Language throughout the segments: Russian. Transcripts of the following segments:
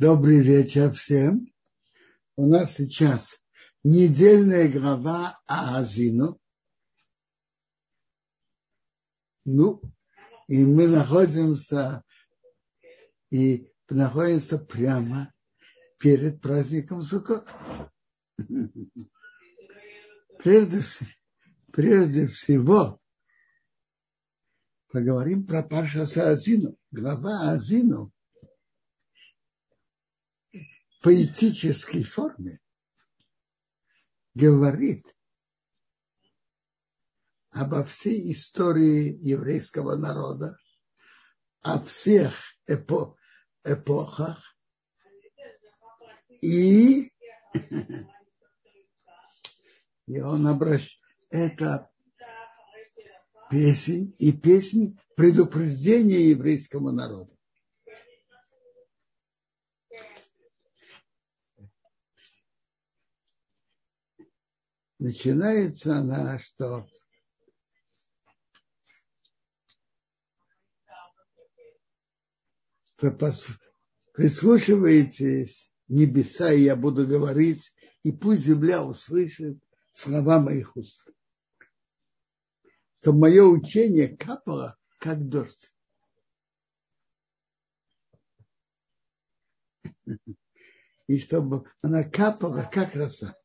Добрый вечер всем. У нас сейчас недельная глава Аазину. Ну, и мы находимся и находимся прямо перед праздником Суккот. Прежде, прежде всего, поговорим про Паша Азину. Глава Азину поэтической форме говорит обо всей истории еврейского народа, о всех эпо эпохах и, и он обращает это песень и песнь предупреждения еврейскому народу. Начинается она, что прислушиваетесь небеса, и я буду говорить, и пусть земля услышит слова моих уст. Чтобы мое учение капало, как дождь. И чтобы она капала, как роса.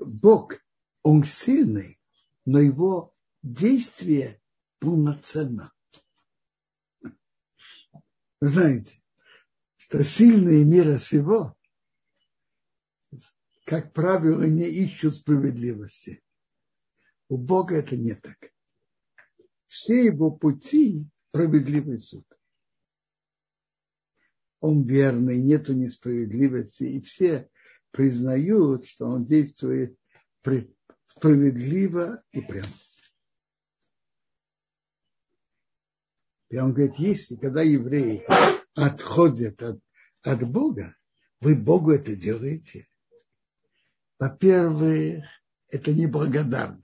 Бог, он сильный, но его действие полноценно. Вы знаете, что сильные мира всего, как правило, не ищут справедливости. У Бога это не так. Все его пути – справедливый суд. Он верный, нету несправедливости, и все признают, что он действует справедливо и прямо. И он говорит, если когда евреи отходят от, от Бога, вы Богу это делаете. Во-первых, это неблагодарно.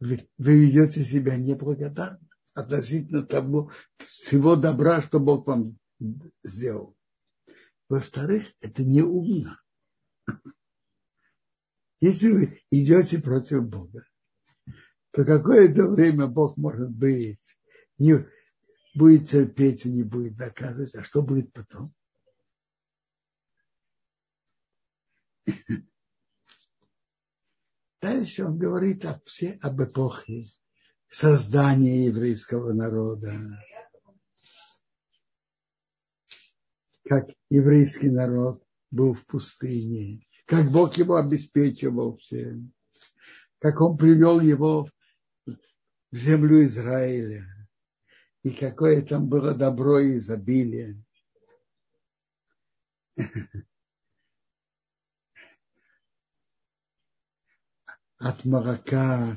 Вы, вы ведете себя неблагодарно относительно того всего добра, что Бог вам сделал. Во-вторых, это неумно. Если вы идете против Бога, то какое-то время Бог, может быть, не будет терпеть и не будет наказывать. А что будет потом? Дальше он говорит о все, об эпохе создания еврейского народа. Как еврейский народ был в пустыне, как Бог его обеспечивал всем, как он привел его в землю Израиля, и какое там было добро и изобилие. От молока,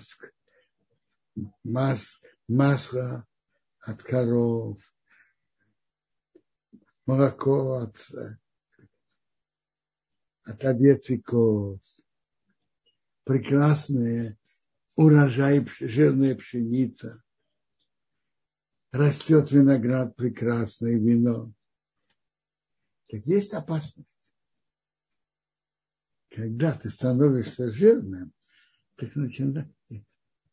мас, масла от коров, молоко от от овец и коз. Прекрасные урожай, жирная пшеница. Растет виноград прекрасное вино. Так есть опасность. Когда ты становишься жирным, так начинает,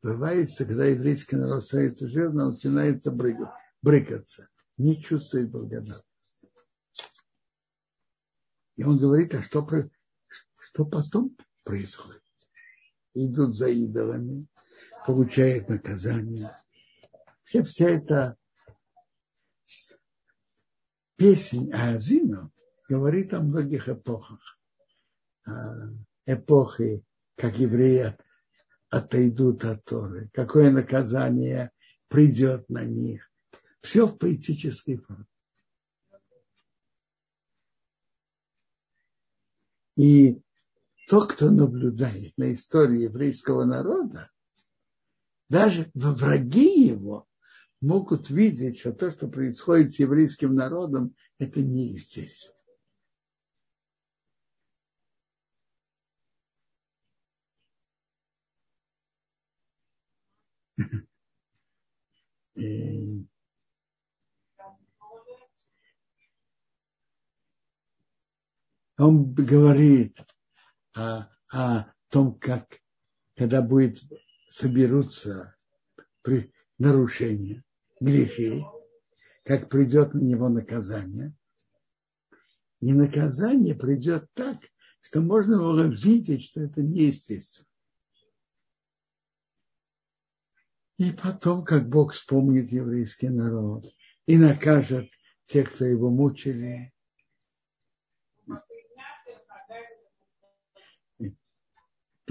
бывает, когда еврейский народ становится жирным, он начинается брыкаться, не чувствует благодарности. И он говорит, а что, что потом происходит? Идут за идолами, получают наказание. Все, вся эта песня Азина говорит о многих эпохах. Эпохи, как евреи отойдут от Торы, какое наказание придет на них. Все в поэтической форме. И тот, кто наблюдает на истории еврейского народа, даже во враги его могут видеть, что то, что происходит с еврейским народом, это не здесь. И он говорит о, о том, как когда будет соберутся при нарушения, грехи, как придет на него наказание. И наказание придет так, что можно было видеть, что это неестественно. И потом, как Бог вспомнит еврейский народ и накажет тех, кто его мучили.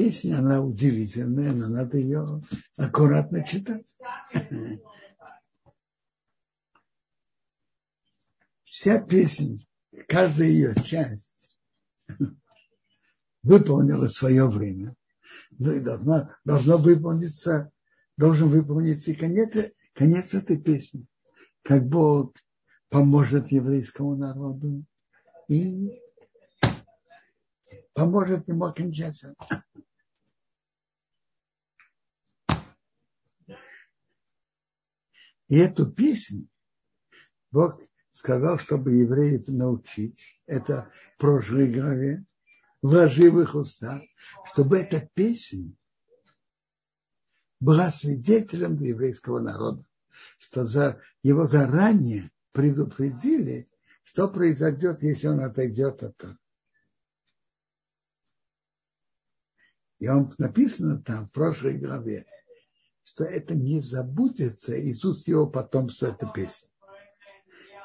Песня, она удивительная, но надо ее аккуратно читать. Вся песня, каждая ее часть выполнила свое время. Ну и должно, должно выполниться должен выполниться и конец, конец этой песни. Как Бог поможет еврейскому народу и поможет ему окончательно. И эту песню Бог сказал, чтобы евреев научить, это в прошлой главе, вложи в их уста, чтобы эта песня была свидетелем для еврейского народа, что за, его заранее предупредили, что произойдет, если он отойдет от того. И он написано там в прошлой главе, что это не забудется из уст его потомства, эта песня.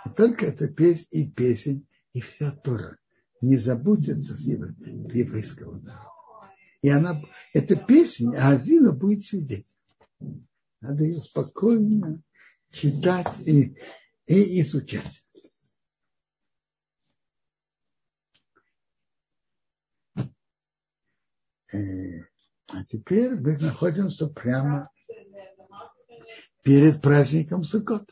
И только эта песня и песень, и вся Тора не забудется с еврейского народа. И она, эта песня, Азина будет свидетель. Надо ее спокойно читать и, и изучать. Э, а теперь мы находимся прямо перед праздником Суккот.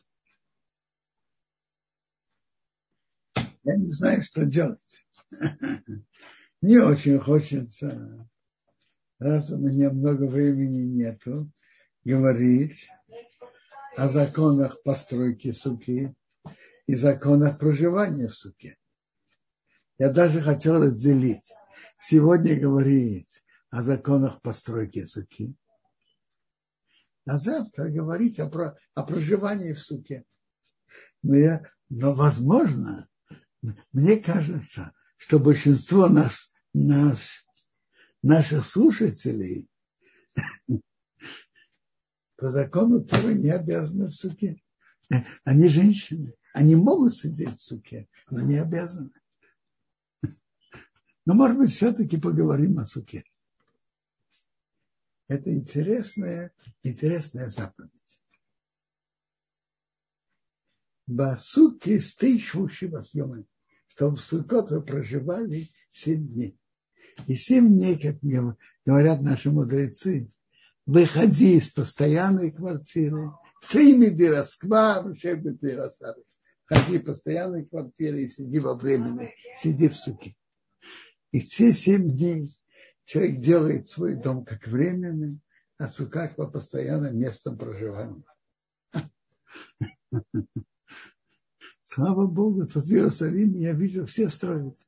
Я не знаю, что делать. Не очень хочется раз у меня много времени нету, говорить о законах постройки суки и законах проживания в суке. Я даже хотел разделить. Сегодня говорить о законах постройки суки, а завтра говорить о, про, о проживании в суке. Но, я, но возможно, мне кажется, что большинство нас, нас наших слушателей по закону Тора не обязаны в суке. Они женщины. Они могут сидеть в суке, но не обязаны. Но, может быть, все-таки поговорим о суке. Это интересная, интересная заповедь. Басуки стейшвуши вас чтобы в Сукот вы проживали семь дней. И семь дней, как говорят наши мудрецы, выходи из постоянной квартиры, цими дирасква, Ходи постоянной квартире и сиди во временной, сиди в суке. И все семь дней человек делает свой дом как временный, а сука по постоянным местом проживания. Слава Богу, тут в Иерусалиме я вижу, все строят.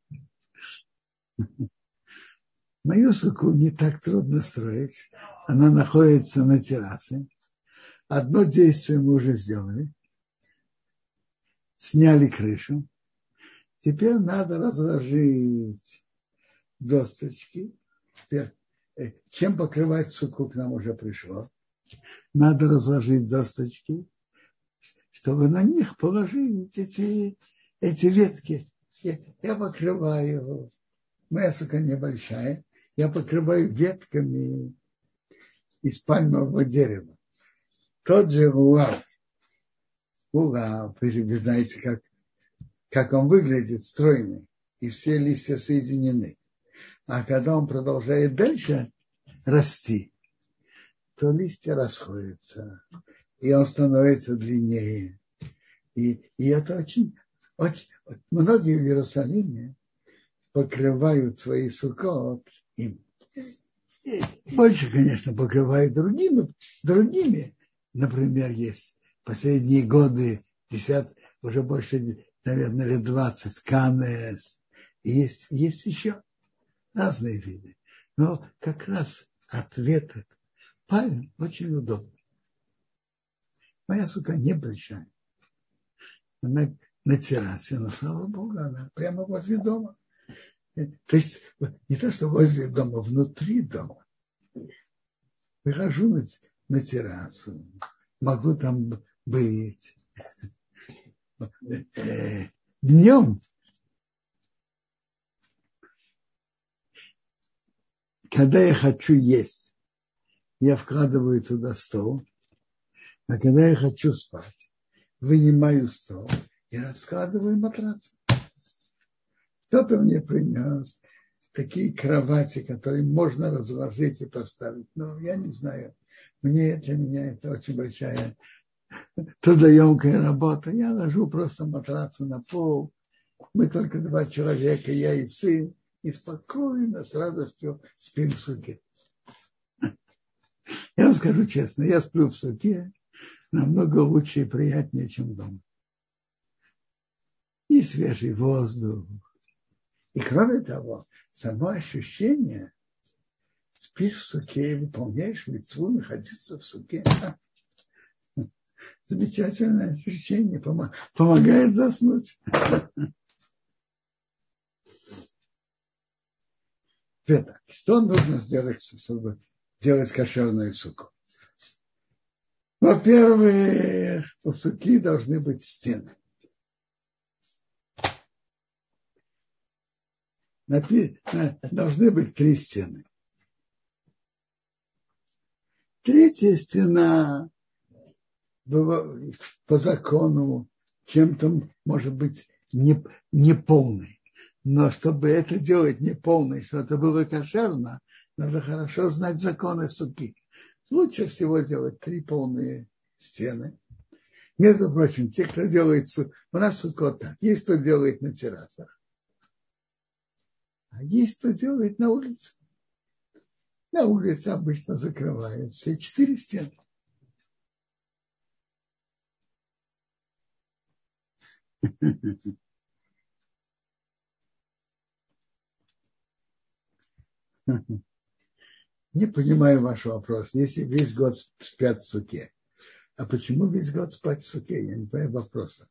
Мою суку не так трудно строить. Она находится на террасе. Одно действие мы уже сделали. Сняли крышу. Теперь надо разложить досточки. Теперь, э, чем покрывать суку к нам уже пришло. Надо разложить досточки, чтобы на них положить эти, эти ветки. Я, я покрываю. Моя сука небольшая я покрываю ветками из пальмового дерева. Тот же луав, луав, вы знаете, как, как он выглядит, стройный, и все листья соединены. А когда он продолжает дальше расти, то листья расходятся, и он становится длиннее. И, и это очень, очень... Многие в Иерусалиме покрывают свои сукот им. больше, конечно, покрывают другими, другими, например, есть последние годы, 50, уже больше, наверное, лет 20, канес, и есть, есть еще разные виды. Но как раз ответок пальм очень удобно. Моя сука небольшая. Она на террасе, но слава Богу, она прямо возле дома. То есть не то, что возле дома, внутри дома. Выхожу на, на террасу, могу там быть. Днем когда я хочу есть, я вкладываю туда стол, а когда я хочу спать, вынимаю стол и раскладываю матрас. Кто-то мне принес такие кровати, которые можно разложить и поставить. Но я не знаю. Мне для меня это очень большая трудоемкая работа. Я ложу просто матрацы на пол. Мы только два человека, я и сын, и спокойно, с радостью спим в суке. Я вам скажу честно, я сплю в суке намного лучше и приятнее, чем дома. И свежий воздух. И кроме того, само ощущение, спишь в суке и выполняешь митцву, находиться в суке. Замечательное ощущение, помогает заснуть. Итак, что нужно сделать, чтобы сделать кошерную суку? Во-первых, у суки должны быть стены. Должны быть три стены. Третья стена по закону чем-то может быть не, не полной. Но чтобы это делать не полной, чтобы это было кошерно, надо хорошо знать законы суки. Лучше всего делать три полные стены. Между прочим, те, кто делает, у нас сукот так, есть кто делает на террасах, а есть кто делает на улице. На улице обычно закрывают все четыре стены. Не понимаю ваш вопрос. Если весь год спят в суке, а почему весь год спать в суке? Я не понимаю вопроса.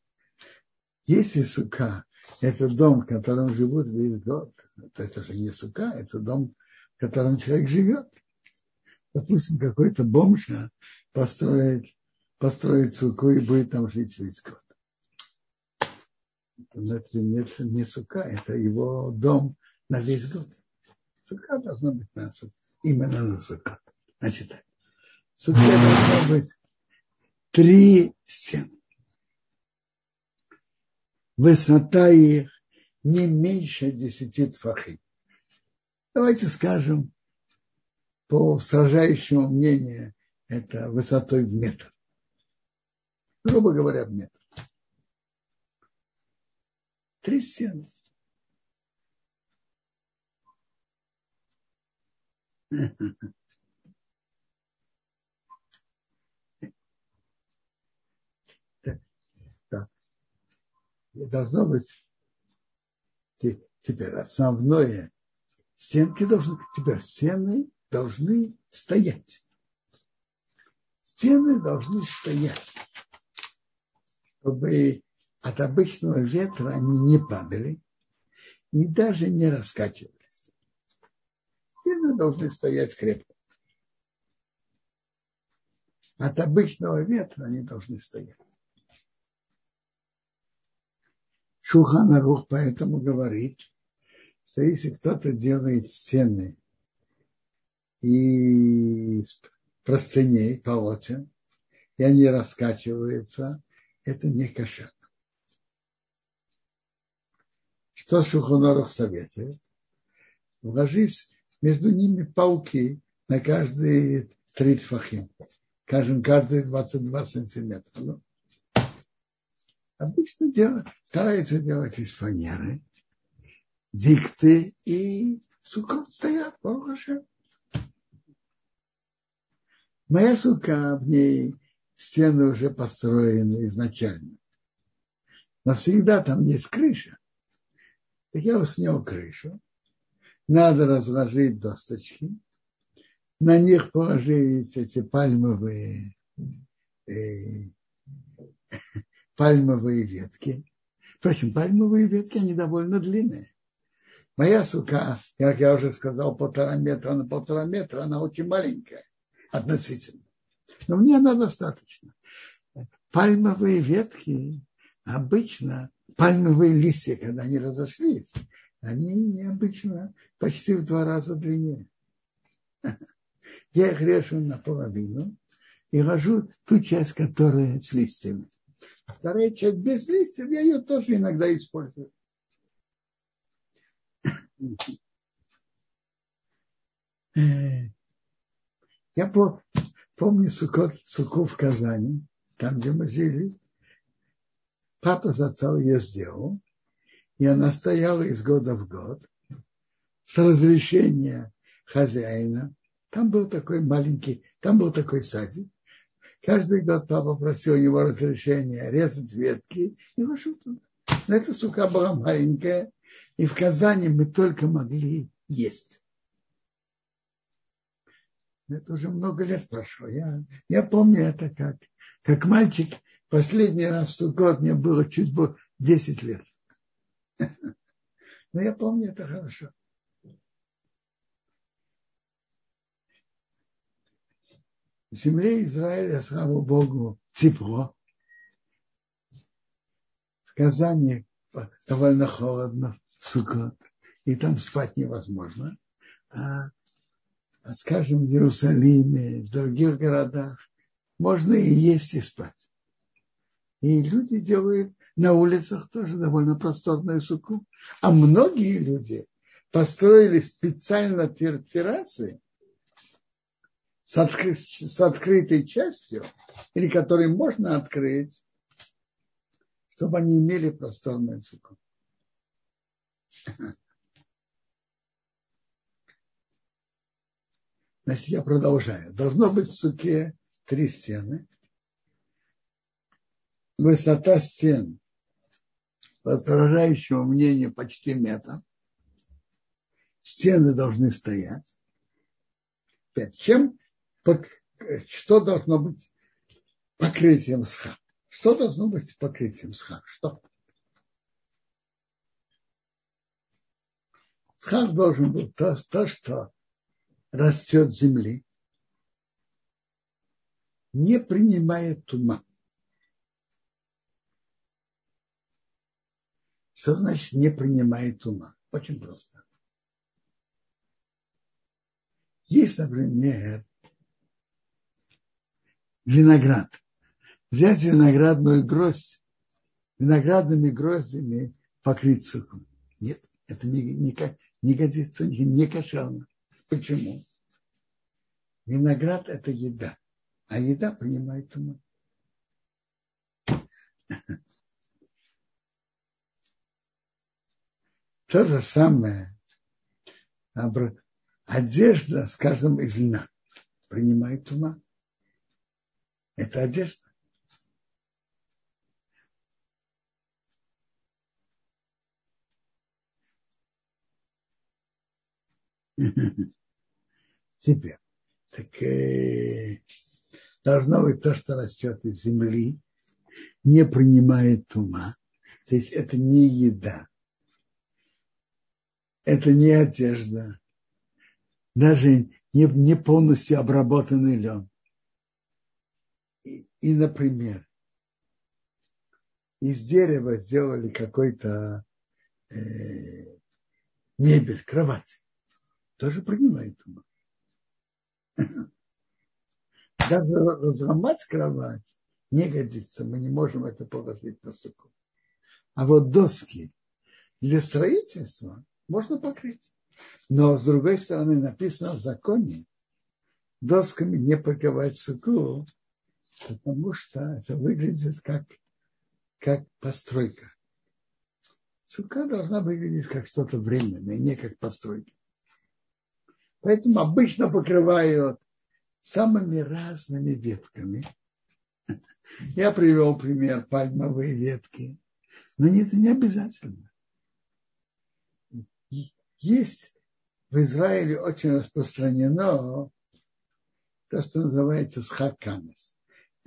Если сука – это дом, в котором живут весь год, то это же не сука, это дом, в котором человек живет. Допустим, какой-то бомж построит, построит суку и будет там жить весь год. Это не сука, это его дом на весь год. Сука должна быть на именно на сука. Значит так. Сука должна быть три стены. Высота их не меньше десяти тфахим. Давайте скажем, по сражающему мнению, это высотой в метр. Грубо говоря, в метр. Три стены. И должно быть теперь основное. Стенки должны, теперь стены должны стоять. Стены должны стоять, чтобы от обычного ветра они не падали и даже не раскачивались стены должны стоять крепко. От обычного ветра они должны стоять. Шухана Рух поэтому говорит, что если кто-то делает стены и простыней, полотен, и они раскачиваются, это не кошерно. Что Шуханарух советует? Вложись между ними пауки на каждые три фахим. Скажем, каждые 22 сантиметра. Ну, обычно делают, стараются делать из фанеры, дикты и сукот стоят, Богуше. Моя сука, в ней стены уже построены изначально. Но всегда там есть крыша. Так я снял крышу. Надо разложить досточки. На них положить эти пальмовые, э, пальмовые ветки. Впрочем, пальмовые ветки, они довольно длинные. Моя сука, как я уже сказал, полтора метра на полтора метра, она очень маленькая относительно. Но мне она достаточно. Пальмовые ветки обычно, пальмовые листья, когда они разошлись, они обычно почти в два раза длиннее. Я их режу наполовину и ложу ту часть, которая с листьями. А вторая часть без листьев, я ее тоже иногда использую. Я помню суку, суку в Казани, там, где мы жили. Папа зацал ее сделал, и она стояла из года в год с разрешения хозяина. Там был такой маленький, там был такой садик. Каждый год папа просил у него разрешения резать ветки и вышел туда. Но эта сука была маленькая, и в Казани мы только могли есть. Это уже много лет прошло. Я, я помню это как, как мальчик. Последний раз в Сукот мне было чуть больше 10 лет. Но я помню это хорошо. В земле Израиля, слава Богу, тепло. В Казани довольно холодно, в Сукот. И там спать невозможно. А а скажем, в Иерусалиме, в других городах, можно и есть, и спать. И люди делают на улицах тоже довольно просторную суку. А многие люди построили специально террасы с, откры... с открытой частью, или которые можно открыть, чтобы они имели просторную суку. Значит, я продолжаю. Должно быть в суке три стены. Высота стен, по сражающему мнению, почти метр. Стены должны стоять. Чем, что должно быть покрытием сха? Что должно быть покрытием сха? Что? Схах должен быть то, то, что растет земли, не принимает тума. Что значит не принимает ума? Очень просто. Есть, например, виноград. Взять виноградную гроздь, виноградными гроздями покрыть суком. Нет, это не, не, не годится, не, не кошерно. Почему? Виноград – это еда, а еда принимает ума. То же самое одежда, скажем, из льна принимает ума. Это одежда. Теперь, так э, должно быть то, что растет из земли, не принимает ума. То есть это не еда, это не одежда, даже не, не полностью обработанный лен. И, например, из дерева сделали какой-то э, мебель, кровать тоже принимает ума. Даже разломать кровать не годится, мы не можем это положить на суку. А вот доски для строительства можно покрыть. Но с другой стороны написано в законе, досками не покрывать суку, потому что это выглядит как, как постройка. Сука должна выглядеть как что-то временное, не как постройка. Поэтому обычно покрывают самыми разными ветками. Я привел пример пальмовые ветки. Но это не обязательно. Есть в Израиле очень распространено то, что называется схаканес.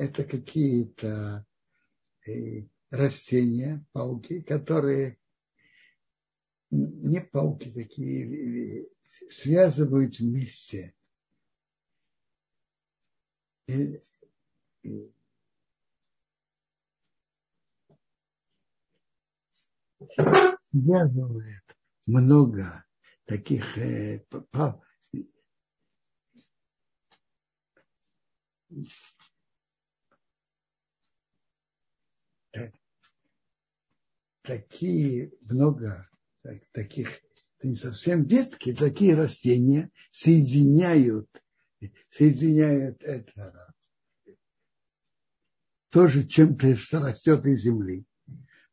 Это какие-то э, растения, пауки, которые не пауки такие, связывают вместе. Связывает много таких э, такие много таких, не совсем ветки, такие растения соединяют, соединяют это тоже чем-то, что растет из земли.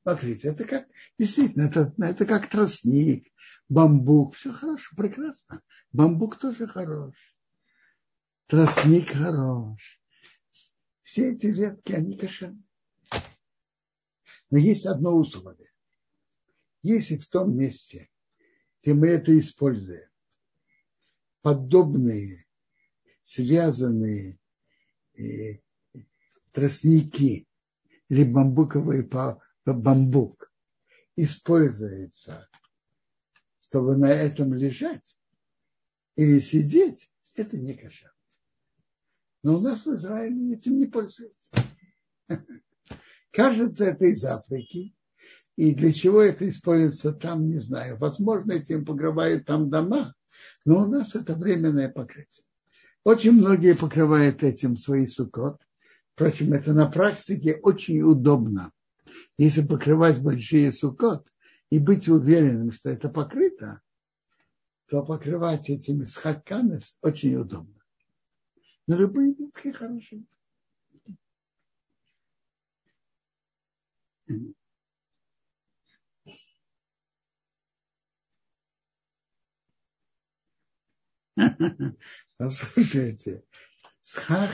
Смотрите, это как, действительно, это, это как тростник, бамбук, все хорошо, прекрасно. Бамбук тоже хорош. Тростник хорош. Все эти ветки, они кошерные. Но есть одно условие. Если в том месте, где мы это используем, подобные связанные э, тростники или бамбуковый бамбук используется, чтобы на этом лежать или сидеть, это не кошер. Но у нас в Израиле этим не пользуются. Кажется, это из Африки. И для чего это используется там, не знаю. Возможно, этим покрывают там дома, но у нас это временное покрытие. Очень многие покрывают этим свои сукот. Впрочем, это на практике очень удобно. Если покрывать большие сукот и быть уверенным, что это покрыто, то покрывать этими схаками очень удобно. Но любые ветки хороши. Послушайте, схах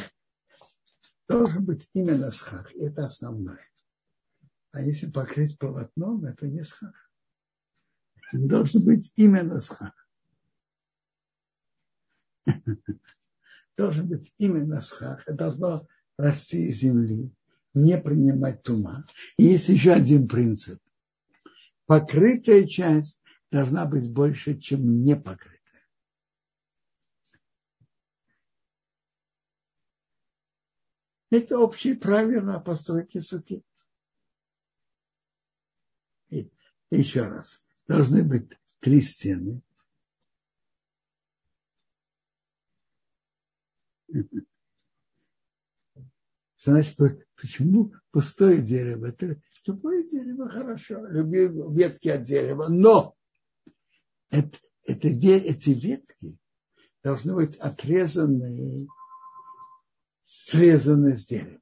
должен быть именно схах. Это основное. А если покрыть полотном, это не схах. Должен быть именно схах. Должен быть именно схах. Это должно расти из земли не принимать тума. И есть еще один принцип. Покрытая часть должна быть больше, чем не покрытая. Это общие правила постройки суки. И еще раз. Должны быть три стены. Значит, почему пустое дерево? Это любое дерево хорошо, любые ветки от дерева. Но это, это, эти ветки должны быть отрезаны, срезаны с дерева.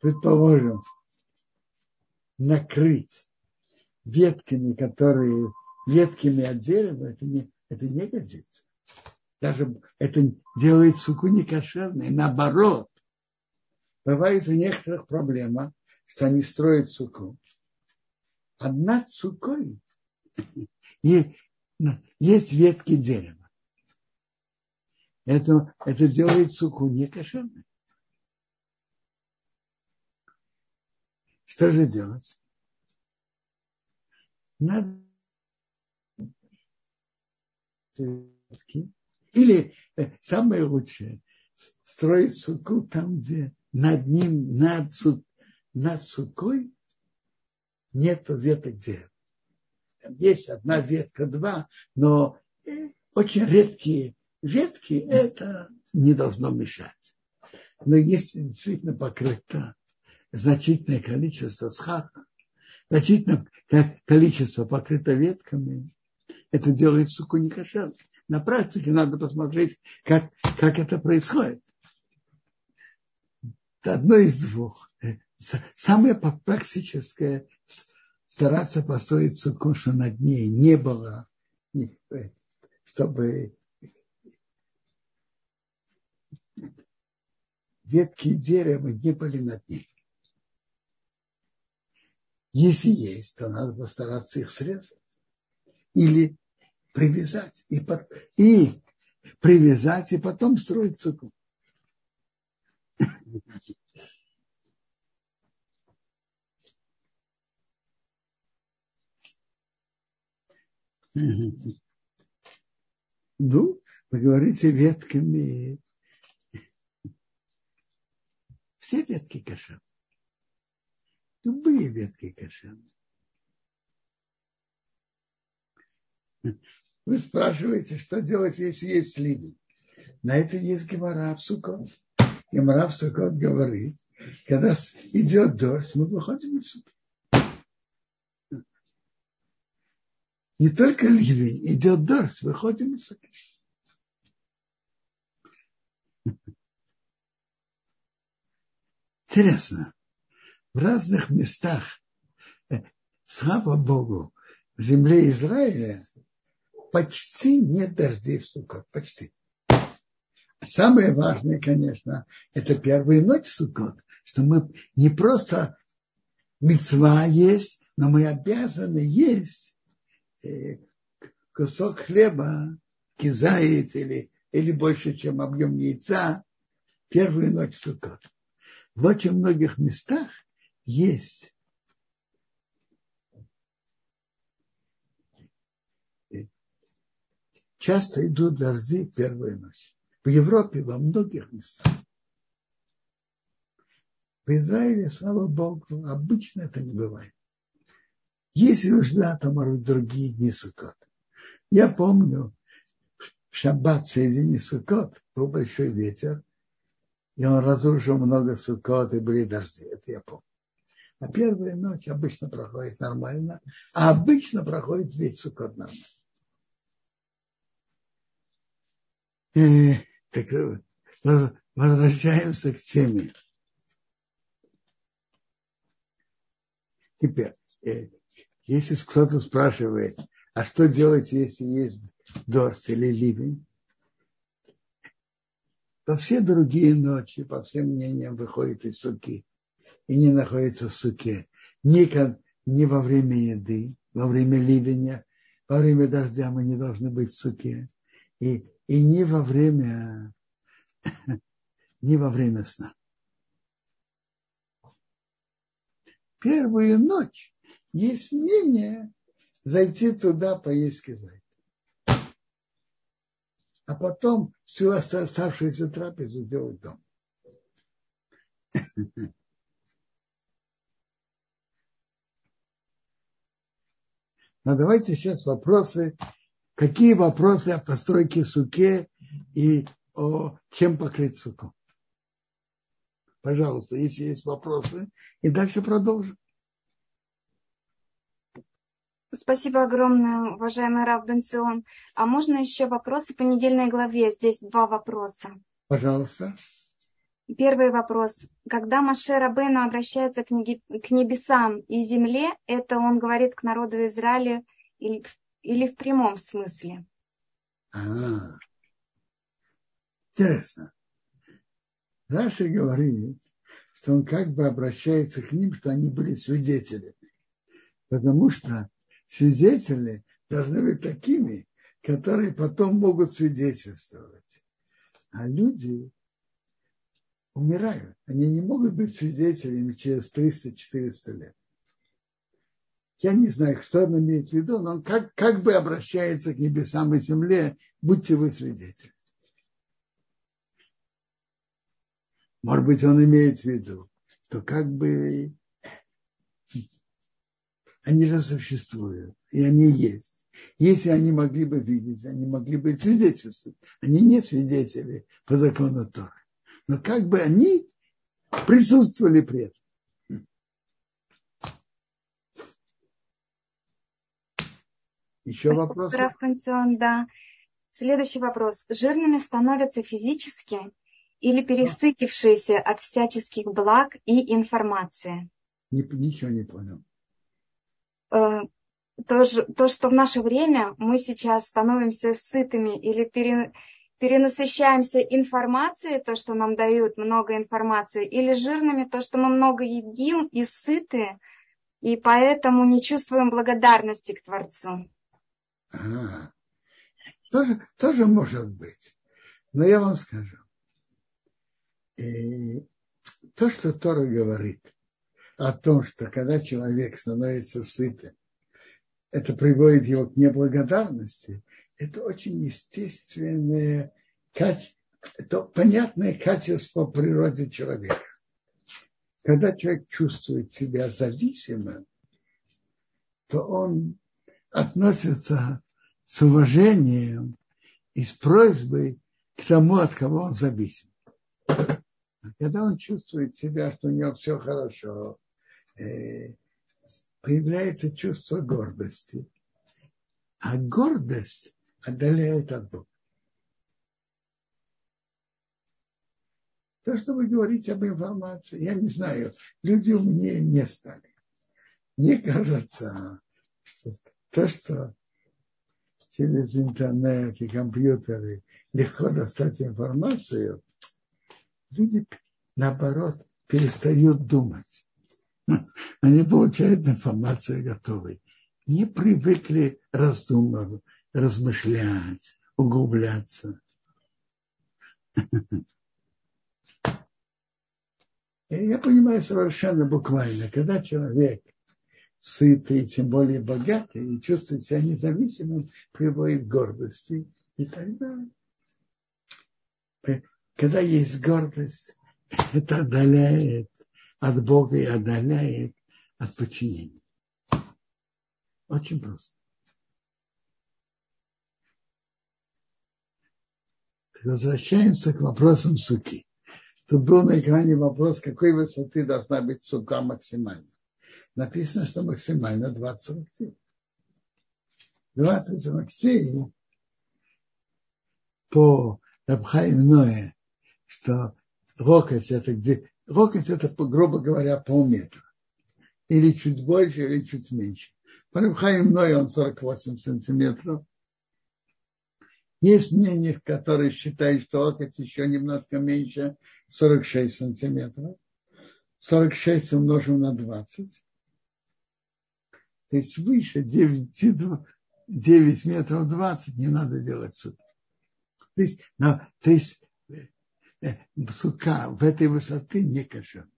Предположим, накрыть ветками, которые ветками от дерева, это не, это не годится даже это делает суку некошерной. Наоборот, бывает у некоторых проблема, что они строят суку. А над сукой есть ветки дерева. Это, это делает суку некошерной. Что же делать? Надо или э, самое лучшее строить суку там, где над ним, над, сук, над сукой нету веток дерева. есть одна ветка, два, но э, очень редкие ветки это не должно мешать. Но если действительно покрыто значительное количество схаха, значительное количество покрыто ветками, это делает суку некошерной на практике надо посмотреть, как, как это происходит. Это одно из двух. Самое практическое стараться построить суку, что над ней не было, чтобы ветки дерева не были над ней. Если есть, то надо постараться их срезать. Или привязать. И, под, и привязать, и потом строить цикл. Ну, вы говорите ветками. Все ветки кошерные. Любые ветки кошерные. Вы спрашиваете, что делать, если есть ливень. На это есть гемора в Сукот. Гемора Сукот говорит, когда идет дождь, мы выходим из Сукот. Не только ливень, идет дождь, выходим из Сукот. Интересно, в разных местах, э, слава Богу, в земле Израиля почти нет дождей в Суккот, почти. Самое важное, конечно, это первая ночь Суккот, что мы не просто мецва есть, но мы обязаны есть э, кусок хлеба, кизает или, или больше, чем объем яйца, первую ночь Суккот. В очень многих местах есть часто идут дожди первой ночи. В Европе во многих местах. В Израиле, слава Богу, обычно это не бывает. Если уж да, то, может, другие дни Суккот. Я помню, в шаббат в середине Суккот был большой ветер, и он разрушил много Суккот, и были дожди. Это я помню. А первая ночь обычно проходит нормально, а обычно проходит весь Суккот нормально. Так возвращаемся к теме. Теперь, э, если кто-то спрашивает, а что делать, если есть дождь или ливень, то все другие ночи, по всем мнениям, выходит из суки и не находится в суке. Ни, ни во время еды, во время ливня, во время дождя мы не должны быть в суке. И и не во время, не во время сна. Первую ночь есть мнение зайти туда поесть кизайт. А потом всю оставшуюся трапезу делать дома. Но давайте сейчас вопросы Какие вопросы о постройке суке и о чем покрыть суку? Пожалуйста, если есть вопросы. И дальше продолжим. Спасибо огромное, уважаемый Рав Бенцион. А можно еще вопросы по недельной главе? Здесь два вопроса. Пожалуйста. Первый вопрос. Когда Маше Рабейну обращается к небесам и земле, это он говорит к народу Израиля или или в прямом смысле? А, интересно. Раша говорит, что он как бы обращается к ним, что они были свидетелями. Потому что свидетели должны быть такими, которые потом могут свидетельствовать. А люди умирают. Они не могут быть свидетелями через 300-400 лет. Я не знаю, что он имеет в виду, но он как, как бы обращается к небесам и земле, будьте вы свидетели. Может быть, он имеет в виду, что как бы они же существуют, и они есть. Если они могли бы видеть, они могли бы свидетельствовать. Они не свидетели по закону Торы. Но как бы они присутствовали при этом. Еще вопрос? да. Следующий вопрос. Жирными становятся физически или пересытившиеся от всяческих благ и информации? Ничего не понял. Э, то, то, что в наше время мы сейчас становимся сытыми или, пере, перенасыщаемся информацией, то, что нам дают много информации, или жирными, то, что мы много едим и сыты, и поэтому не чувствуем благодарности к Творцу. Ага. Тоже, тоже может быть. Но я вам скажу. И то, что Тора говорит о том, что когда человек становится сытым, это приводит его к неблагодарности, это очень естественное, это понятное качество природы человека. Когда человек чувствует себя зависимым, то он относится с уважением и с просьбой к тому, от кого он зависим. А когда он чувствует себя, что у него все хорошо, э, появляется чувство гордости. А гордость отдаляет от Бога. То, что вы говорите об информации, я не знаю, люди умнее не стали. Мне кажется, что то, что через интернет и компьютеры легко достать информацию, люди, наоборот, перестают думать. Они получают информацию готовой. Не привыкли раздумывать, размышлять, углубляться. Я понимаю совершенно буквально, когда человек сытый, тем более богатый, и чувствует себя независимым, приводит к гордости и так далее. Когда есть гордость, это отдаляет от Бога и отдаляет от подчинения. Очень просто. Возвращаемся к вопросам суки. Тут был на экране вопрос, какой высоты должна быть сука максимально написано, что максимально 20 локтей. 20 локтей по Рабхаим Ноэ, что локоть это где, локоть это, грубо говоря, полметра. Или чуть больше, или чуть меньше. По Рабхаим Ноэ он 48 сантиметров. Есть мнение, которые считают, что локоть еще немножко меньше, 46 сантиметров. 46 умножим на 20 то есть выше 9, 9 метров 20 не надо делать суд. То есть, но, то есть э, э, сука в этой высоты не кошерна.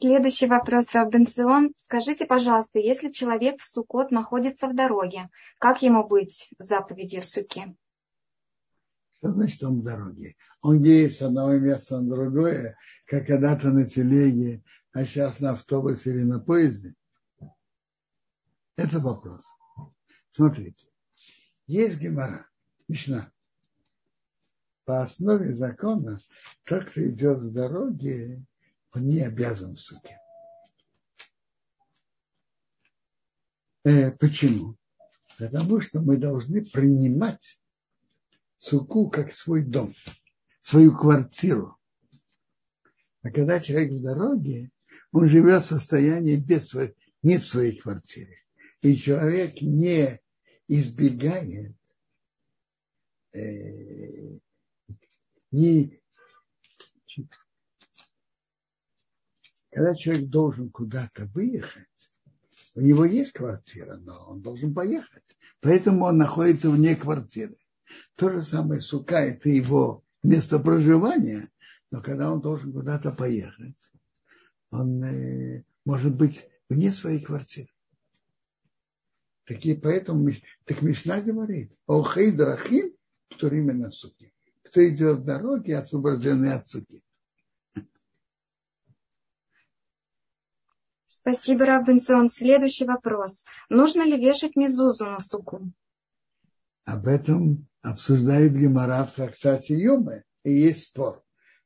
Следующий вопрос, Робинсон. Скажите, пожалуйста, если человек в Сукот находится в дороге, как ему быть заповедью Суки? Что значит он в дороге? Он едет с одного места на другое, как когда-то на телеге, а сейчас на автобусе или на поезде? Это вопрос. Смотрите, есть гемора, Мишна. По основе закона, тот, кто идет в дороге, он не обязан в суке. Э, почему? Потому что мы должны принимать суку как свой дом, свою квартиру. А когда человек в дороге, он живет в состоянии без своей, не в своей квартире. И человек не избегает, э, не когда человек должен куда-то выехать, у него есть квартира, но он должен поехать. Поэтому он находится вне квартиры. То же самое сука – это его место проживания, но когда он должен куда-то поехать, он э, может быть вне своей квартиры. Такие, поэтому так Мишна говорит, о хейдрахим, что именно суки. Кто идет в дороге, освобождены от суки. Спасибо, Рабинсон. Следующий вопрос. Нужно ли вешать мизузу на суку? Об этом обсуждает Гемора в трактате Юмы, и есть спор.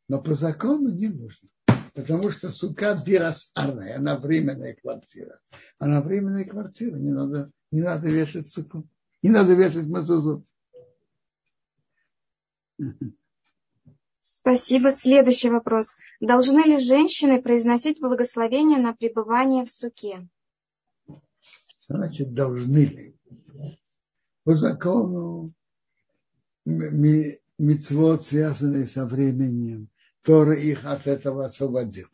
Но по закону не нужно. Потому что сука бирас арная, она временная квартира. Она временная квартира, не надо, не надо вешать суку. Не надо вешать мазузу. Спасибо. Следующий вопрос. Должны ли женщины произносить благословение на пребывание в суке? Значит, должны ли. По закону мецвод, связанный со временем, Тора их от этого освободила.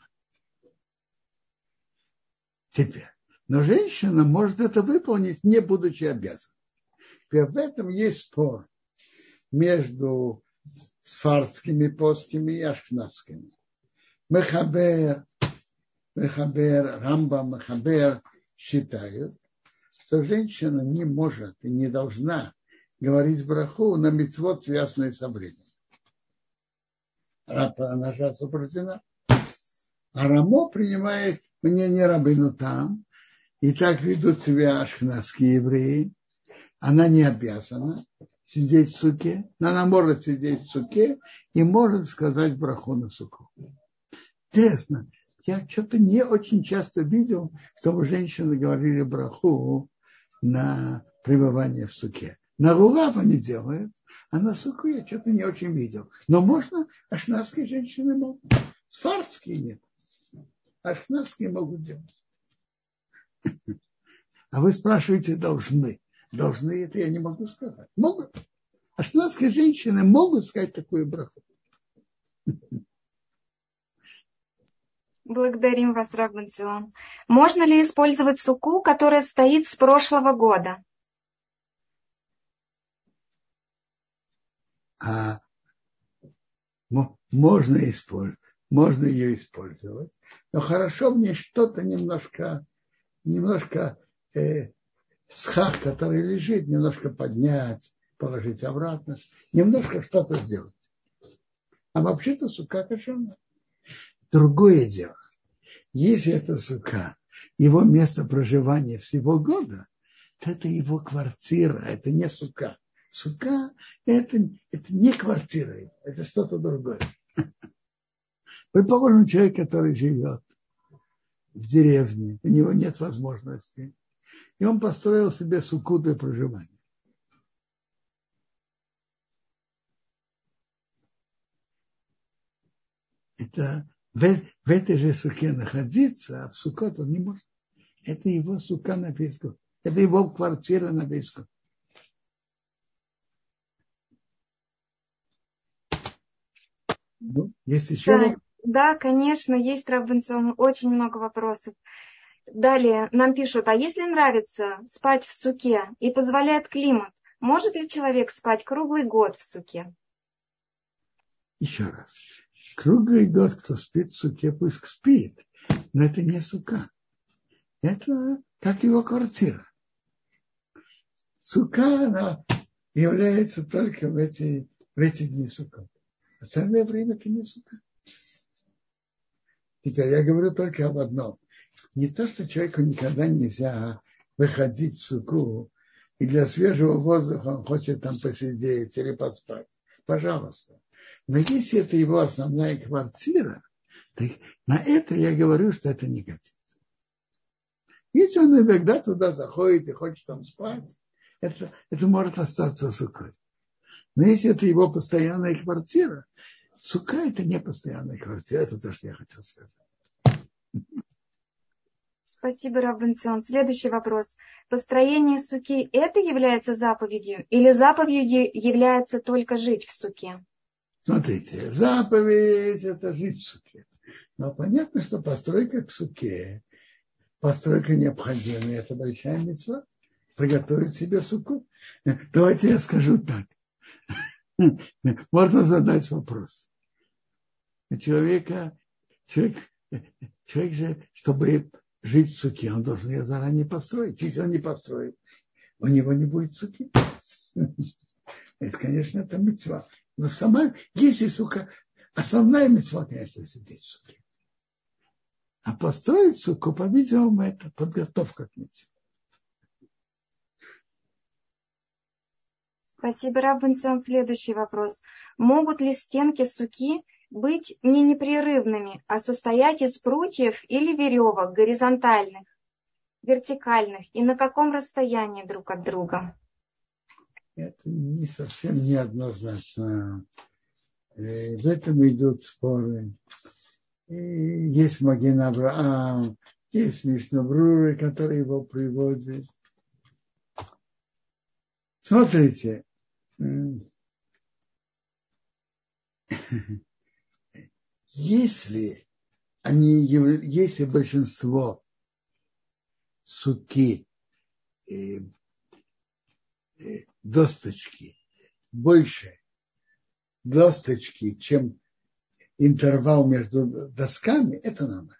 Теперь. Но женщина может это выполнить, не будучи обязанной. И об этом есть спор между сфардскими постами и ашкнадскими. Мехабер, Мехабер, Рамба, Мехабер считают, что женщина не может и не должна говорить браху на мецвод, связанный со временем. Она же освобождена. А Рамо принимает мнение рабыну там, и так ведут себя ашкнадские евреи. Она не обязана сидеть в суке, но она может сидеть в суке и может сказать браху на суку. Интересно, я что-то не очень часто видел, чтобы женщины говорили браху на пребывание в суке. На рулав они делают, а на суку я что-то не очень видел. Но можно, ашнадские женщины могут. Сфардские нет. Ашнадские могут делать. А вы спрашиваете, должны. Должны это я не могу сказать. Могут. Ашнадские женщины могут сказать такую браху. Благодарим вас, Рабанцион. Можно ли использовать суку, которая стоит с прошлого года? А можно использовать, можно ее использовать, но хорошо мне что-то немножко, немножко э, схах, который лежит, немножко поднять, положить обратно, немножко что-то сделать. А вообще-то сука кошерная. Другое дело. Если это сука, его место проживания всего года, то это его квартира, это не сука. Сука это, это не квартира, это что-то другое. Предположим, человек, который живет в деревне, у него нет возможности, и он построил себе суку для проживания. Это в, в этой же суке находиться, а в сукот он не может. Это его сука на весь год. Это его квартира на весь год. Ну, есть еще да, да, конечно, есть, Раббенсон, очень много вопросов. Далее нам пишут, а если нравится спать в суке и позволяет климат, может ли человек спать круглый год в суке? Еще раз. Круглый год, кто спит в суке, пусть спит. Но это не сука. Это как его квартира. Сука, она является только в эти, в эти дни сука. Остальное время это не сука. Теперь я говорю только об одном. Не то, что человеку никогда нельзя выходить в суку, и для свежего воздуха он хочет там посидеть или поспать. Пожалуйста. Но если это его основная квартира, то на это я говорю, что это не годится. Если он иногда туда заходит и хочет там спать, это, это может остаться сукой. Но если это его постоянная квартира, сука это не постоянная квартира, это то, что я хотел сказать. Спасибо, Раббенцион. Следующий вопрос. Построение суки – это является заповедью или заповедью является только жить в суке? Смотрите, заповедь – это жить в суке. Но понятно, что постройка к суке, постройка необходимая, это большая мецва. Приготовить себе суку. Давайте я скажу так. Можно задать вопрос. Человека, человек, человек же, чтобы жить в суке, он должен ее заранее построить. Если он не построит, у него не будет суки. Это, конечно, это мецва. Но сама, если сука, основная мецва, конечно, сидеть в суке. А построить суку, по-видимому, это подготовка к мецве. Спасибо, Раббенцион. Следующий вопрос. Могут ли стенки суки быть не непрерывными, а состоять из прутьев или веревок горизонтальных, вертикальных, и на каком расстоянии друг от друга? Это не совсем неоднозначно Э, в этом идут споры. Есть Маген Авраам, есть Мишнабруры, которые его приводят. Смотрите, если они, если большинство суки, э, э, досточки больше досточки, чем интервал между досками, это нормально.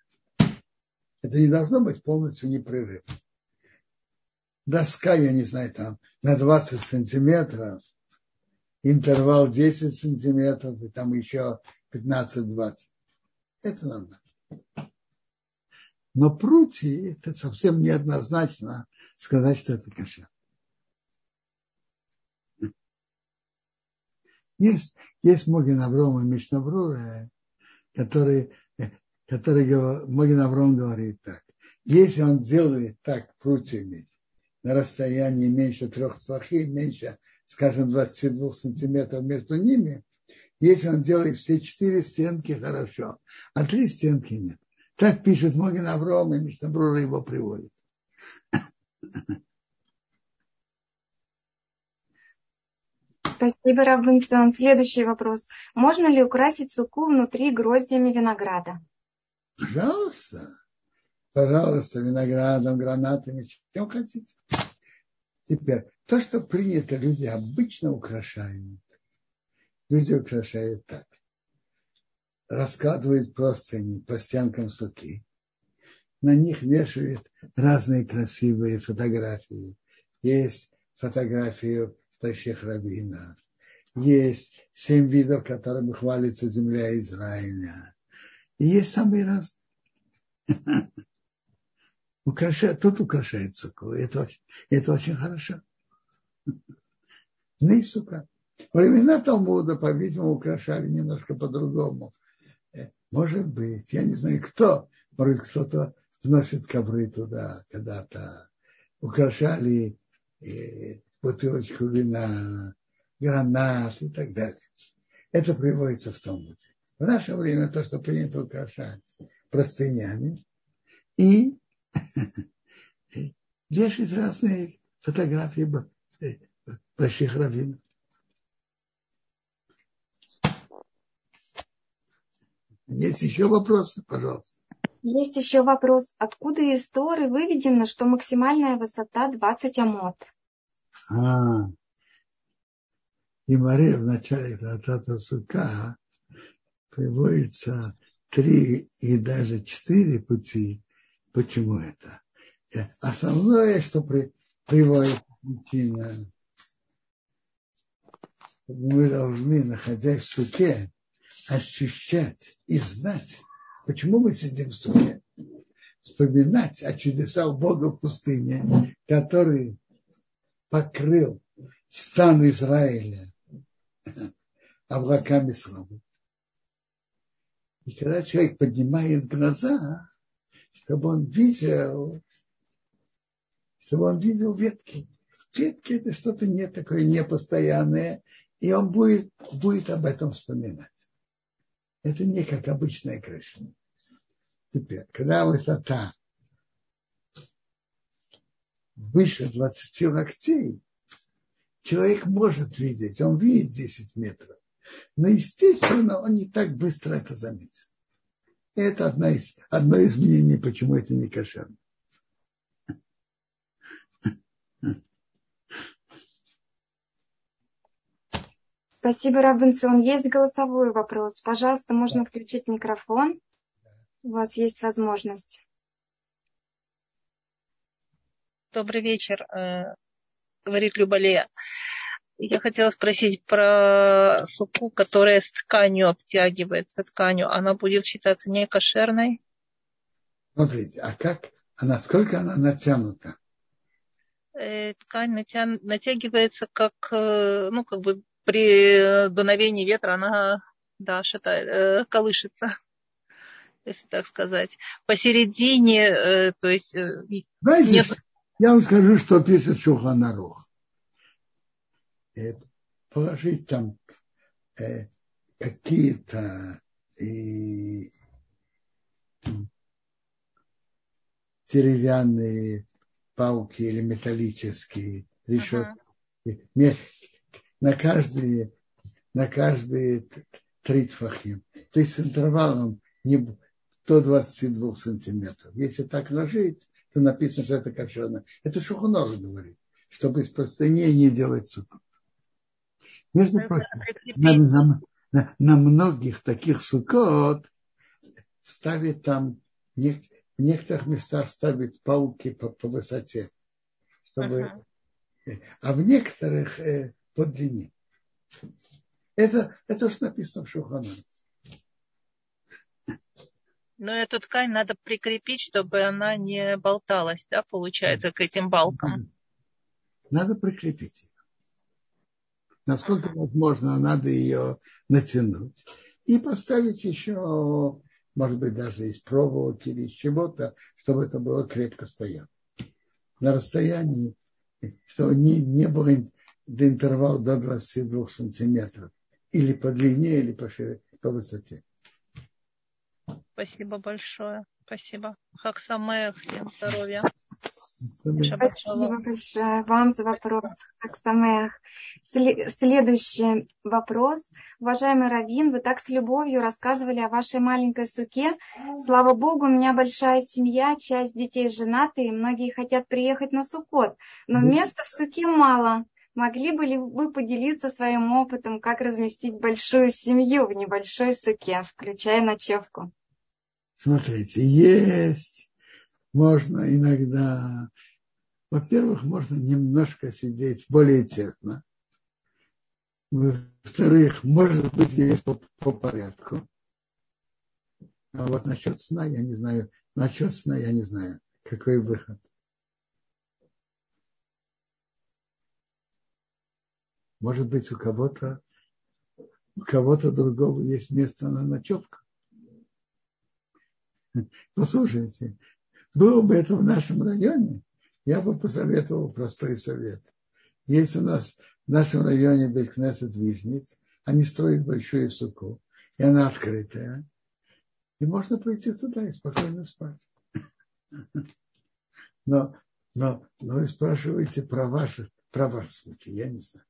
Это не должно быть полностью непрерывно. Доска, я не знаю, там на 20 сантиметров, интервал 10 сантиметров, и там еще 15-20. Это нормально. Но прути это совсем неоднозначно сказать, что это кошер. Есть, есть Могин Авром и Мишнаврура, который, который Могин Авром говорит так. Если он делает так прутьями на расстоянии меньше трех твахи, меньше, скажем, 22 сантиметров между ними, если он делает все четыре стенки хорошо, а три стенки нет. Так пишет Могин Авром, и Мишнабрура его приводит. Спасибо, Рабунцион. Следующий вопрос. Можно ли украсить суку внутри гроздьями винограда? Пожалуйста. Пожалуйста, виноградом, гранатами, чем хотите. Теперь, то, что принято, люди обычно украшают. Люди украшают так. Раскладывают простыни по стенкам суки. На них вешают разные красивые фотографии. Есть фотографию больших раввинов. Есть семь видов, которыми хвалится земля Израиля. И есть самые разные. Украшает, тут украшает суку. Это очень, это очень хорошо. Ну и сука. Времена Талмуда, по-видимому, украшали немножко по-другому. Э, может быть, я не знаю кто, может кто-то вносит ковры туда когда-то. Украшали э, бутылочку вина, гранат и так далее. Это приводится в Талмуде. В наше время то, что принято украшать простынями и вешать разные фотографии э, больших раввинов. Есть еще вопросы, пожалуйста. Есть еще вопрос. Откуда из Торы выведено, что максимальная высота 20 амот? А, и Мария в начале Татата Сука приводится три и даже четыре пути. Почему это? Э, основное, что при, приводит причина, мы должны, находясь в суке, ощущать и знать, почему мы сидим в суке. Вспоминать о чудесах Бога в пустыне, который покрыл стан Израиля облаками славы. И когда человек поднимает глаза, чтобы он видел, чтобы он видел ветки. Ветки это что-то не такое непостоянное, и он будет, будет об этом вспоминать. Это не как обычная крыша. Теперь, когда высота выше 20 локтей, человек может видеть, он видит 10 метров. Но, естественно, он не так быстро это заметит. Это одна из, одно из мнений, почему это не кошерно. Спасибо, Рабинсон. Есть голосовой вопрос. Пожалуйста, можно включить микрофон. У вас есть возможность. Добрый вечер, э, говорит Любалия. Я хотела спросить про суку, которая с тканью обтягивается тканью. Она будет считаться не кошерной? Смотрите, а как, а насколько она натянута? Э, ткань натя... натягивается как, э, ну, как бы при дуновении ветра она, да, шатает, колышется если так сказать. Посередине, то есть... Знаете, нет... Я вам скажу, что пишет Шуханарух. Положить там э, какие-то и деревянные палки или металлические решетки. Uh-huh. На каждые, на каждые три твахим. То есть с интервалом не до 22 сантиметров. Если так ложить, то написано, что это кошерно. Это Шухунова говорит, чтобы из простыней не делать суку. Между прочим, на, на, на, на многих таких сукот ставит там, в некоторых местах ставит пауки по, по высоте, чтобы, uh-huh. а в некоторых э, по длине. Это, это что написано в Шухане. Но эту ткань надо прикрепить, чтобы она не болталась, да, получается, к этим балкам. Надо прикрепить ее. Насколько возможно, надо ее натянуть. И поставить еще, может быть, даже из проволоки или из чего-то, чтобы это было крепко стояло. На расстоянии, чтобы не, не было интервал до 22 сантиметров. Или по длине, или по, ширине, по высоте. Спасибо большое. Спасибо. Хаксамех, всем здоровья. Спасибо большое вам за вопрос, Хаксамех. Следующий вопрос. Уважаемый Равин, вы так с любовью рассказывали о вашей маленькой суке. Слава Богу, у меня большая семья, часть детей женаты, и многие хотят приехать на Сукот, но места в суке мало. Могли бы ли вы поделиться своим опытом, как разместить большую семью в небольшой суке, включая ночевку? Смотрите, есть, можно иногда, во-первых, можно немножко сидеть более тесно. Во-вторых, может быть, есть по, по порядку. А вот насчет сна я не знаю. Насчет сна я не знаю, какой выход. Может быть, у кого-то у кого-то другого есть место на ночевку. Послушайте, было бы это в нашем районе, я бы посоветовал простой совет. Есть у нас в нашем районе Бейкнесет Вишниц, они строят большую суку, и она открытая. И можно пойти туда и спокойно спать. Но, но, но вы спрашиваете про ваши, про ваш случай, я не знаю.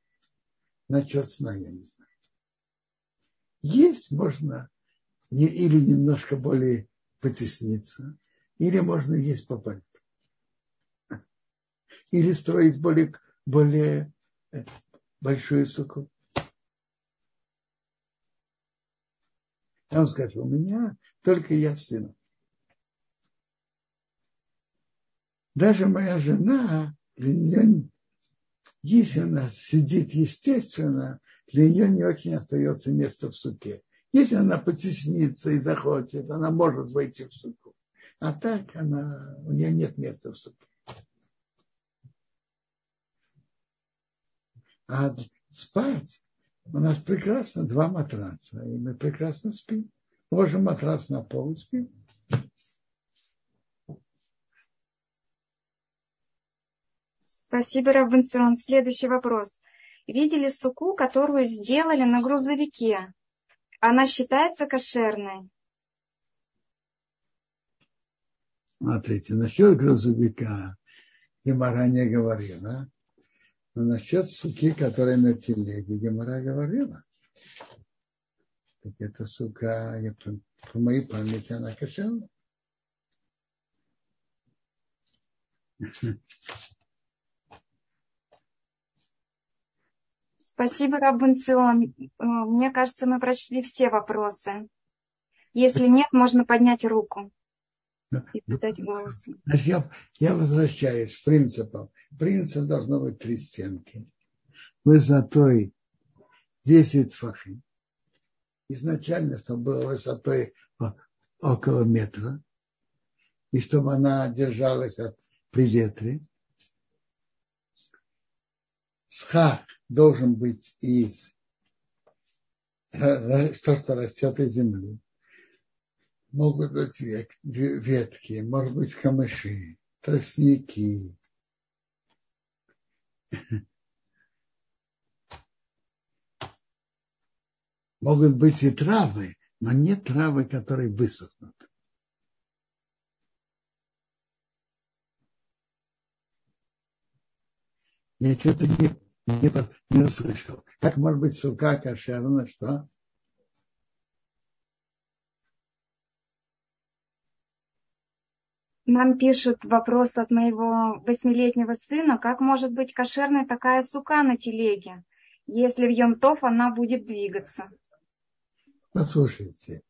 Насчет сна я не знаю. Есть можно не, или немножко более потесниться, или можно есть по пальцу. Или строить более, более э, большую суку. Он скажет, у меня только я сын. Даже моя жена, для нее, если она сидит естественно, для нее не очень остается места в суке. Если она потеснится и захочет, она может войти в суку. А так она, у нее нет места в суке. А спать у нас прекрасно два матраца, и мы прекрасно спим. Можем матрас на пол спим. Спасибо, Рабенцион. Следующий вопрос. Видели суку, которую сделали на грузовике? она считается кошерной? Смотрите, насчет грузовика Гемора не говорила, но насчет суки, которая на телеге, Гемора говорила. Так эта сука, я, по моей памяти, она кошерная. Спасибо, Рабунцион. Э, мне кажется, мы прочли все вопросы. Если нет, можно поднять руку и задать голос. Значит, я, я возвращаюсь к принципам. Принцип должно быть три стенки. Высотой 10 фахим. Изначально, чтобы было высотой около метра. И чтобы она держалась от, при ветре. Схак должен быть из то, что растет из земли. Могут быть ветки, может быть камыши, тростники. Могут быть и травы, но не травы, которые высохнут. Я что-то не, не, не услышал. Как может быть сука кошерна, что? Нам пишут вопрос от моего восьмилетнего сына, как может быть кошерной такая сука на телеге, если в Йомтов она будет двигаться? Послушайте,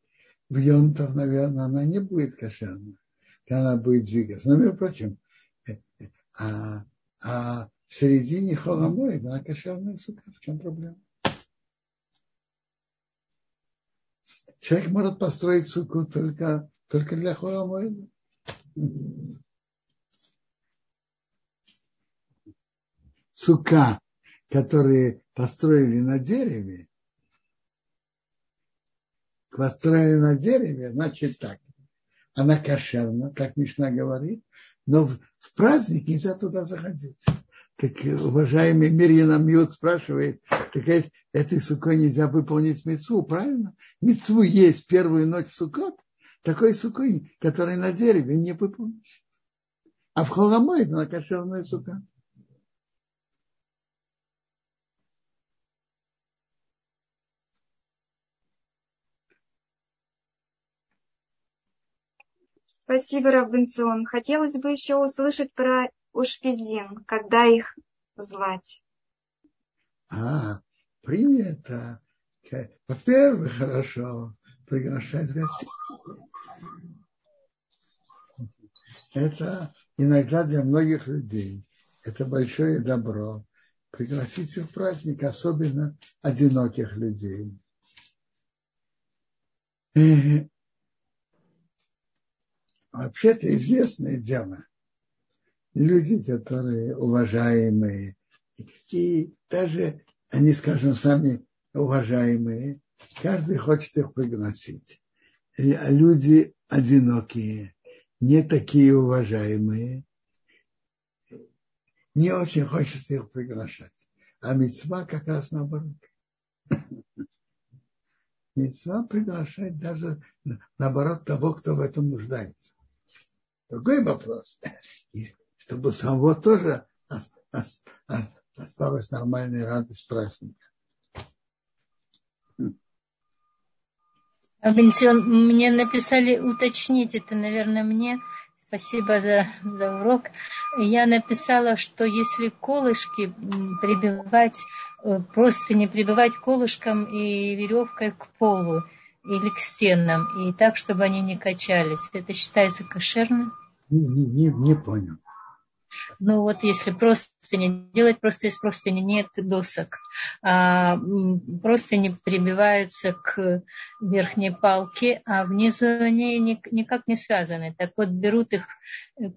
в Йомтов, наверное, она не будет кошерной, когда она будет двигаться. Но, между прочим, э, э, а, а в середине Холамоид она кошерная сука. В чем проблема? Человек может построить суку только, только для Холамоида. Сука, которые построили на дереве, построили на дереве, значит так. Она кошерна, как Мишна говорит, но в, в праздник нельзя туда заходить. Как уважаемый Мирьяна Мьют спрашивает, так этой сукой нельзя выполнить мецву, правильно? Мецву есть первую ночь сукот, такой сукой, который на дереве не выполнишь. А в холомой на кошерная сука. Спасибо, Рабенцион. Хотелось бы еще услышать про ушпизин, когда их звать. А, принято. Во-первых, хорошо приглашать гостей. Это иногда для многих людей это большое добро. Пригласить в праздник, особенно одиноких людей. Вообще-то известное дело. Люди, которые уважаемые, и даже они, скажем, сами уважаемые, Каждый хочет их пригласить. А люди одинокие, не такие уважаемые, не очень хочется их приглашать. А мецва как раз наоборот. Мецва приглашать даже наоборот того, кто в этом нуждается. Другой вопрос. Чтобы самого тоже осталась нормальная радость праздника. Бенсион, мне написали уточнить, это, наверное, мне. Спасибо за, за урок. Я написала, что если колышки прибивать, э, просто не прибивать колышком и веревкой к полу или к стенам, и так, чтобы они не качались, это считается кошерным? Не, не, не понял. Ну вот если просто не делать, просто из простыни нет досок, а не прибиваются к верхней палке, а внизу они никак не связаны. Так вот берут их,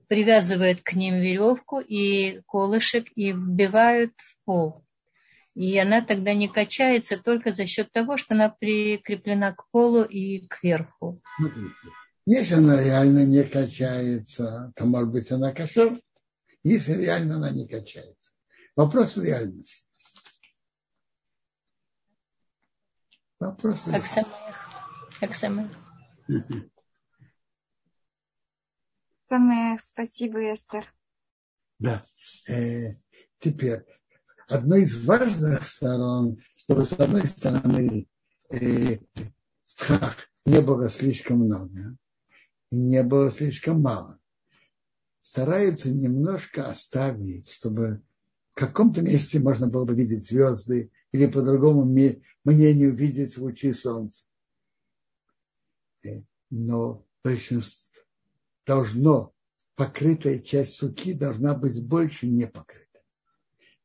привязывают к ним веревку и колышек и вбивают в пол. И она тогда не качается только за счет того, что она прикреплена к полу и кверху. Смотрите, если она реально не качается, то, может быть, она кошер если реально она не качается. Вопрос в реальности. Вопрос в реальности. Самых. Самых. Спасибо, Эстер. Да. Э, теперь, одной из важных сторон, чтобы с одной стороны э, страх не было слишком много и не было слишком мало стараются немножко оставить, чтобы в каком-то месте можно было бы видеть звезды или по другому мнению видеть лучи солнца. Э, но большинство должно, покрытая часть суки должна быть больше не покрыта.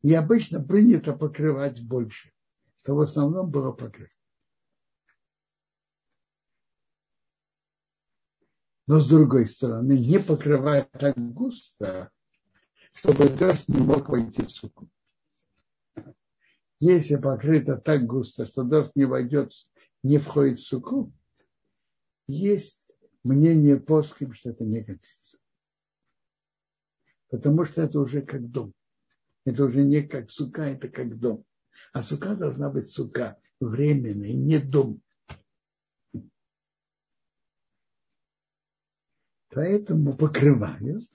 И обычно принято покрывать больше, что в основном было покрыто. Но с другой стороны не покрывает так густо, чтобы дождь не мог войти в суку. Если покрыто так густо, что дождь не войдет, не входит в суку, есть мнение плоским, что это не годится. Потому что это уже как дом. Это уже не как сука, это как дом. А сука должна быть сука. временный, не дом. Поэтому покрывают.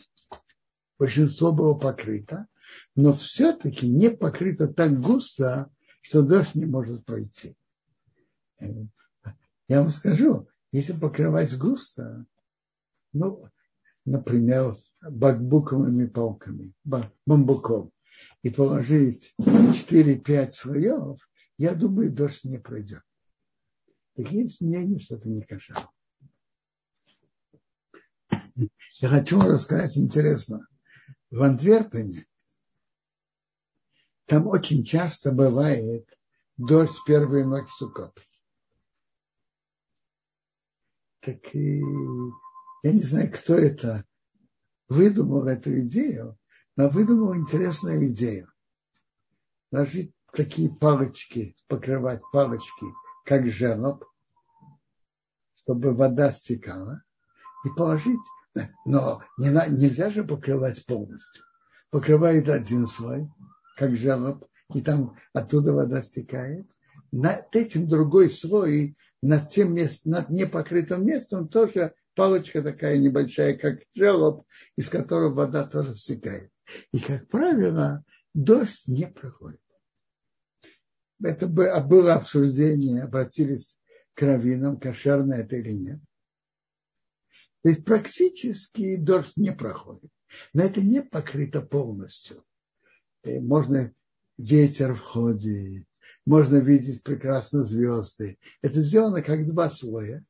Большинство было покрыто, но все-таки не покрыто так густо, что дождь не может пройти. Я вам скажу, если покрывать густо, ну, например, бакбуковыми палками, бамбуком, и положить 4-5 слоев, я думаю, дождь не пройдет. Так есть мнение, что это не кошер. Я хочу рассказать интересно. В Антверпене там очень часто бывает дождь в первую ночь Суккот. Так и я не знаю, кто это выдумал эту идею, но выдумал интересную идею. Ложить такие палочки, покрывать палочки, как желоб, чтобы вода стекала, и положить. Но не, нельзя же покрывать полностью. Покрывает один слой, как желоб, и там оттуда вода стекает. Над этим другой слой, над тем мест, над непокрытым местом тоже палочка такая небольшая, как желоб, из которого вода тоже стекает. И, как правило, дождь не проходит. Это было обсуждение, обратились к раввинам, кошерно это или нет. То есть практически дождь не проходит. Но это не покрыто полностью. Э, можно ветер входит, можно видеть прекрасно звезды. Это сделано как два слоя.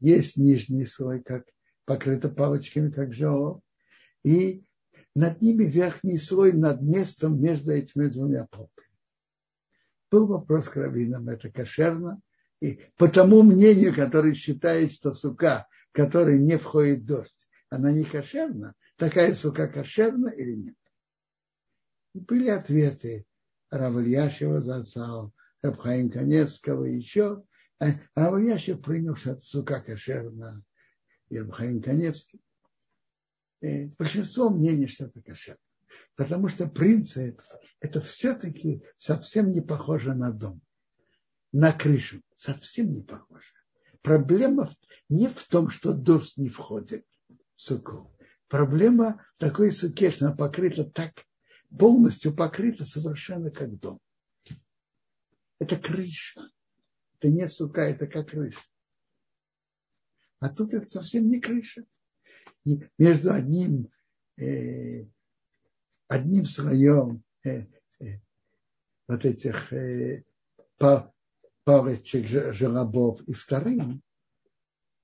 Есть нижний слой, как покрыто палочками, как желоб, и над ними верхний слой над местом между этими двумя полками. Был вопрос к раввинам, это кошерно. И по тому мнению, который считает, что сука, в которой не входит дождь, она не кошерна, такая сука кошерна или нет? И были ответы Равальяшева зацал, Рабхаим Каневского и еще. А Равальяшев принял, что сука кошерна, и Рабхаим Каневский. И большинство мнений, что это кошерно. Потому что принцип это все-таки совсем не похоже на дом, на крышу. Совсем не похоже. Проблема не в том, что дождь не входит в суку. Проблема в такой суке, что она покрыта так, полностью покрыта совершенно как дом. Это крыша. Это не сука, это как крыша. А тут это совсем не крыша. между одним э, одним слоем э, э, вот этих э, парочек желобов и вторым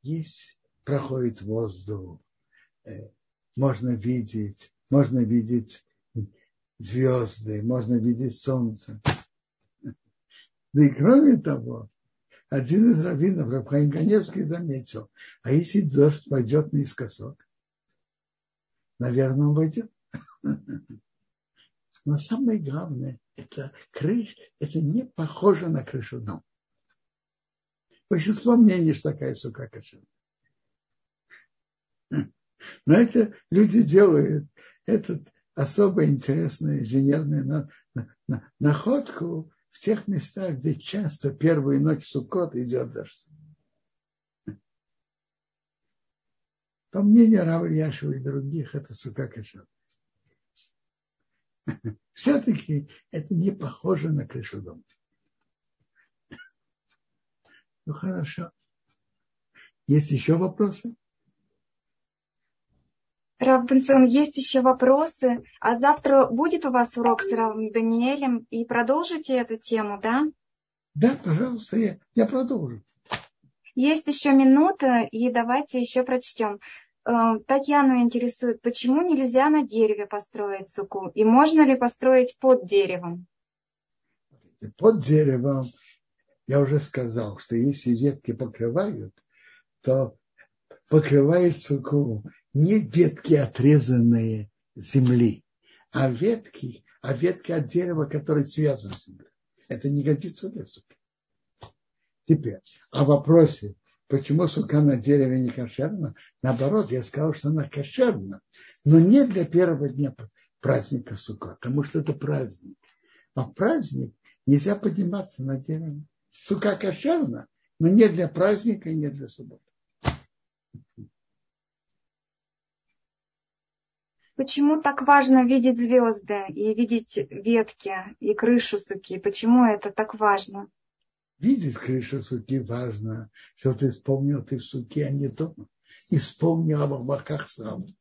есть, проходит воздух, э, можно видеть, можно видеть звезды, можно видеть солнце. Да и кроме того, один из раввинов, Рабхаим Каневский, заметил, а если дождь пойдет наискосок, наверное, он войдет. Но самое главное, это крыша, это не похоже на крышу дома. Большинство мнений, что такая сука кошерная. Но это люди делают этот особо интересную инженерную находку в тех местах, где часто первую ночь Суккот идет дождь. По мнению Рава Яшева и других, это сука кошерная. Все-таки это не похоже на крышу дома. Ну хорошо. Есть еще вопросы? Рав Бенцион, есть еще вопросы. А завтра будет у вас урок с Равом Даниэлем и продолжите эту тему, да? Да, пожалуйста, я, я продолжу. Есть еще минута, и давайте еще прочтем. Э, Татьяну интересует, почему нельзя на дереве построить суку? И можно ли построить под деревом? Под деревом, я уже сказал, что если ветки покрывают, то покрывает суку не ветки, отрезанные земли, а ветки, а ветки от дерева, которые связаны с землей. Это не годится для суки. Теперь, о вопросе, Почему сука на дереве не кошерна? Наоборот, я сказал, что она кошерна, но не для первого дня праздника сука, потому что это праздник. А в праздник нельзя подниматься на дерево. Сука кошерна, но не для праздника и не для субботы. Почему так важно видеть звезды и видеть ветки и крышу суки? Почему это так важно? Видеть крышу суки важно, что ты вспомнил, ты в суке, а не дома. И вспомнил об облаках сразу.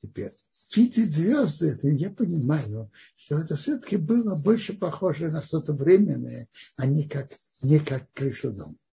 Теперь, видеть звезды, это я понимаю, что это все-таки было больше похоже на что-то временное, а не как, не как крышу дома.